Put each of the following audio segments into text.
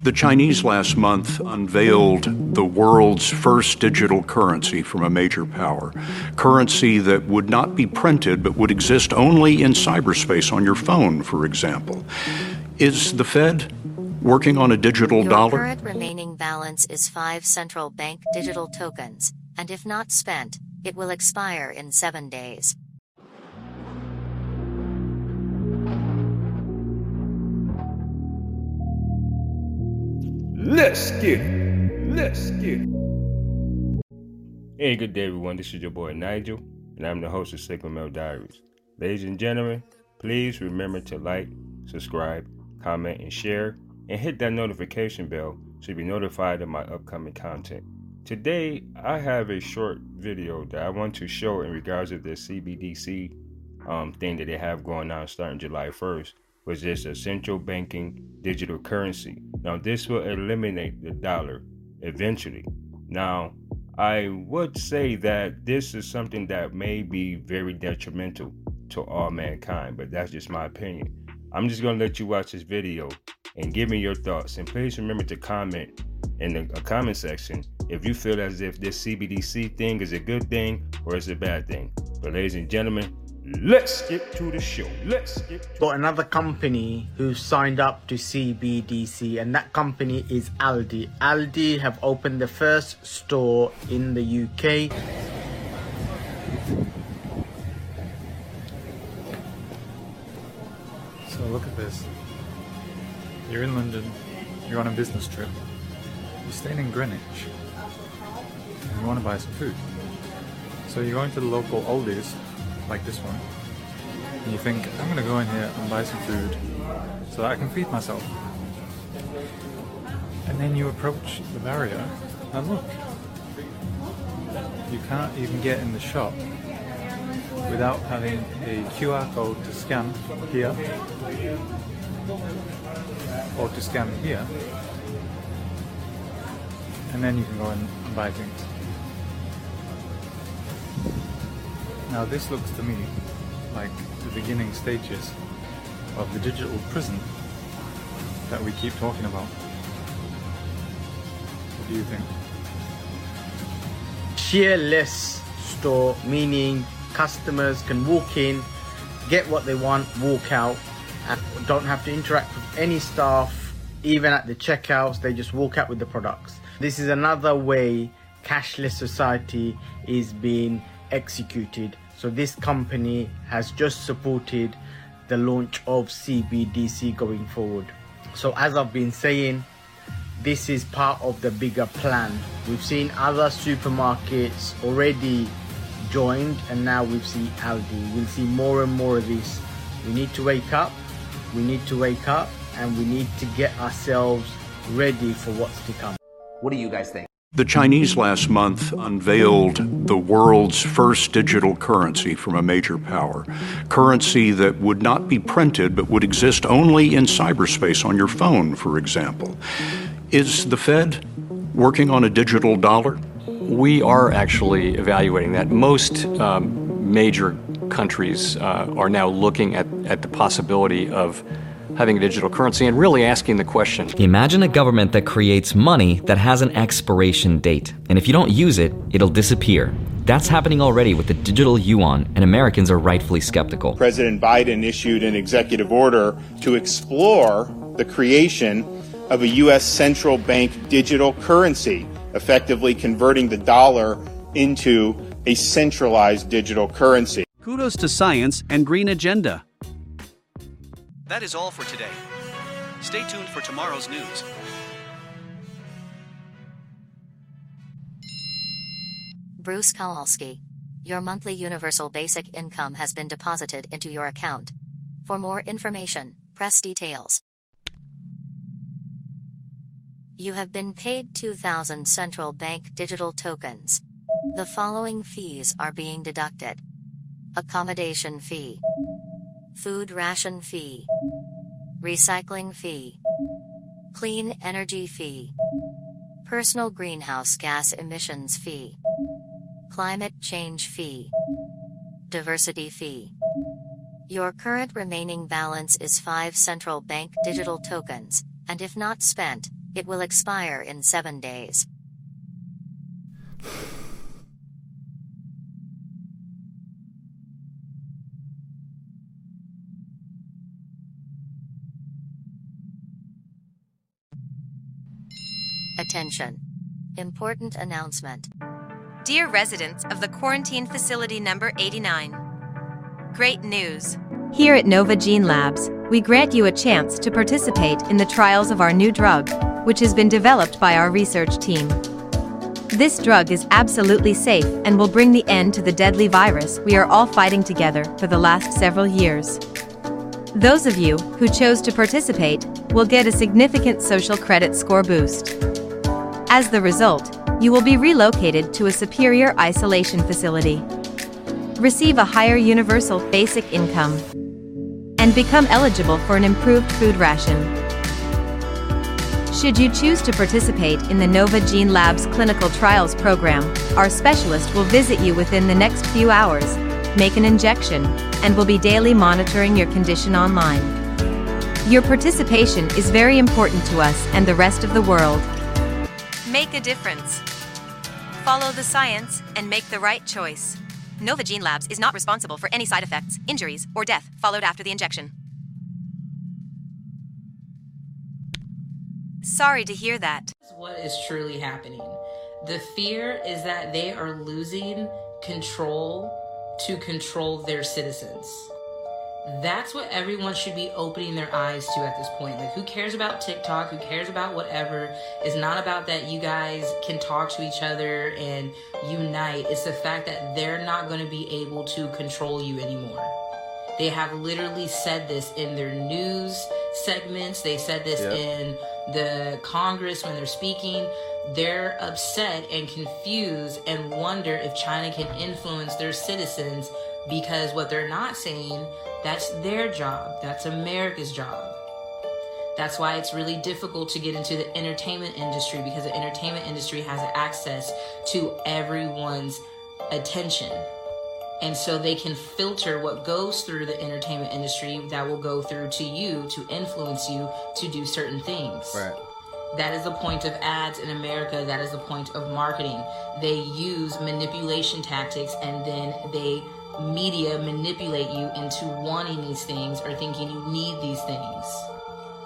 The Chinese last month unveiled the world's first digital currency from a major power. Currency that would not be printed but would exist only in cyberspace on your phone, for example. Is the Fed working on a digital Your dollar? current remaining balance is five central bank digital tokens, and if not spent, it will expire in seven days. Let's get it. Let's get it. Hey, good day, everyone. This is your boy Nigel, and I'm the host of Sigma Diaries. Ladies and gentlemen, please remember to like, subscribe, comment, and share, and hit that notification bell so you'll be notified of my upcoming content. Today, I have a short video that I want to show in regards to the CBDC um, thing that they have going on starting July 1st, which is a central banking digital currency. Now, this will eliminate the dollar eventually. Now, I would say that this is something that may be very detrimental to all mankind, but that's just my opinion. I'm just going to let you watch this video and give me your thoughts. And please remember to comment in the comment section if you feel as if this CBDC thing is a good thing or is a bad thing. But, ladies and gentlemen, let's get to the show. Let's get to got another company who signed up to CBDC, and that company is Aldi. Aldi have opened the first store in the UK. So look at this. You're in London, you're on a business trip, you're staying in Greenwich, and you want to buy some food. So you're going to the local Aldi's, like this one, and you think, I'm going to go in here and buy some food so that I can feed myself. And then you approach the barrier, and look, you can't even get in the shop without having a QR code to scan here or to scan here and then you can go in and buy things. Now this looks to me like the beginning stages of the digital prison that we keep talking about. What do you think? Share-less store, meaning customers can walk in, get what they want, walk out, and don't have to interact with any staff, even at the checkouts. They just walk out with the products. This is another way cashless society is being executed. So this company has just supported the launch of CBDC going forward. So as I've been saying, this is part of the bigger plan. We've seen other supermarkets already joined and now we've seen Aldi. We'll see more and more of this. We need to wake up. We need to wake up and we need to get ourselves ready for what's to come. What do you guys think? The Chinese last month unveiled the world's first digital currency from a major power. Currency that would not be printed but would exist only in cyberspace on your phone, for example. Is the Fed working on a digital dollar? We are actually evaluating that. Most um, major countries uh, are now looking at, at the possibility of having a digital currency and really asking the question Imagine a government that creates money that has an expiration date, and if you don't use it, it'll disappear. That's happening already with the digital yuan, and Americans are rightfully skeptical. President Biden issued an executive order to explore the creation of a U.S. central bank digital currency, effectively converting the dollar into a centralized digital currency. Kudos to science and green agenda. That is all for today. Stay tuned for tomorrow's news. Bruce Kowalski. Your monthly universal basic income has been deposited into your account. For more information, press details. You have been paid 2,000 central bank digital tokens. The following fees are being deducted accommodation fee, food ration fee, recycling fee, clean energy fee, personal greenhouse gas emissions fee, climate change fee, diversity fee. Your current remaining balance is 5 central bank digital tokens, and if not spent, It will expire in seven days. Attention. Important announcement. Dear residents of the quarantine facility number 89, great news. Here at Nova Gene Labs, we grant you a chance to participate in the trials of our new drug, which has been developed by our research team. This drug is absolutely safe and will bring the end to the deadly virus we are all fighting together for the last several years. Those of you who chose to participate will get a significant social credit score boost. As the result, you will be relocated to a superior isolation facility. Receive a higher universal basic income and become eligible for an improved food ration. Should you choose to participate in the Nova Gene Labs clinical trials program, our specialist will visit you within the next few hours, make an injection, and will be daily monitoring your condition online. Your participation is very important to us and the rest of the world. Make a difference. Follow the science and make the right choice. Nova Gene Labs is not responsible for any side effects, injuries, or death followed after the injection. Sorry to hear that. What is truly happening? The fear is that they are losing control to control their citizens. That's what everyone should be opening their eyes to at this point. Like, who cares about TikTok? Who cares about whatever? It's not about that you guys can talk to each other and unite. It's the fact that they're not going to be able to control you anymore. They have literally said this in their news segments. They said this yep. in the Congress when they're speaking. They're upset and confused and wonder if China can influence their citizens because what they're not saying that's their job. That's America's job. That's why it's really difficult to get into the entertainment industry because the entertainment industry has access to everyone's attention. And so they can filter what goes through the entertainment industry that will go through to you to influence you to do certain things. Right. That is the point of ads in America. That is the point of marketing. They use manipulation tactics and then they media manipulate you into wanting these things or thinking you need these things.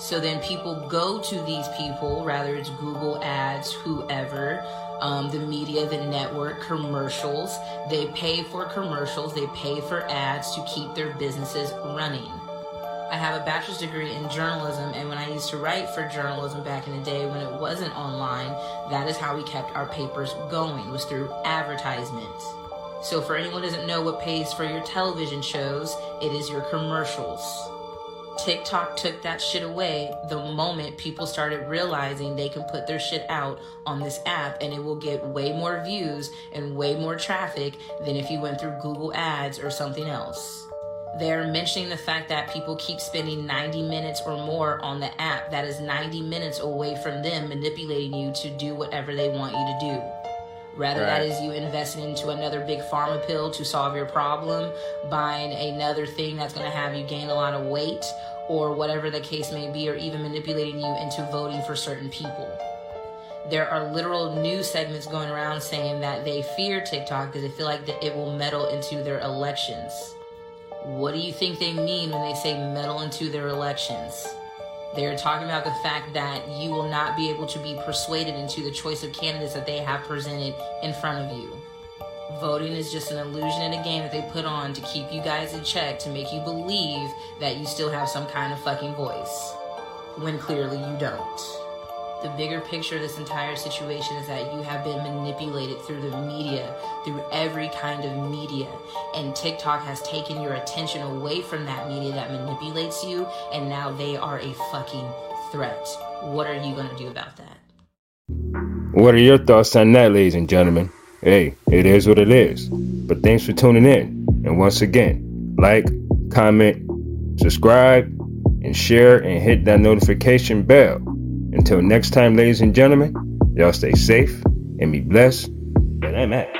So then people go to these people, rather it's Google ads, whoever, um, the media, the network, commercials. They pay for commercials, they pay for ads to keep their businesses running. I have a bachelor's degree in journalism, and when I used to write for journalism back in the day when it wasn't online, that is how we kept our papers going, was through advertisements. So, for anyone who doesn't know what pays for your television shows, it is your commercials. TikTok took that shit away the moment people started realizing they can put their shit out on this app and it will get way more views and way more traffic than if you went through Google Ads or something else. They're mentioning the fact that people keep spending 90 minutes or more on the app. That is 90 minutes away from them manipulating you to do whatever they want you to do. Rather, right. that is you investing into another big pharma pill to solve your problem, buying another thing that's going to have you gain a lot of weight, or whatever the case may be, or even manipulating you into voting for certain people. There are literal news segments going around saying that they fear TikTok because they feel like it will meddle into their elections. What do you think they mean when they say meddle into their elections? They're talking about the fact that you will not be able to be persuaded into the choice of candidates that they have presented in front of you. Voting is just an illusion and a game that they put on to keep you guys in check to make you believe that you still have some kind of fucking voice when clearly you don't the bigger picture of this entire situation is that you have been manipulated through the media, through every kind of media. And TikTok has taken your attention away from that media that manipulates you, and now they are a fucking threat. What are you going to do about that? What are your thoughts on that, ladies and gentlemen? Hey, it is what it is. But thanks for tuning in. And once again, like, comment, subscribe, and share, and hit that notification bell until next time, ladies and gentlemen, y'all stay safe and be blessed. And I'm at.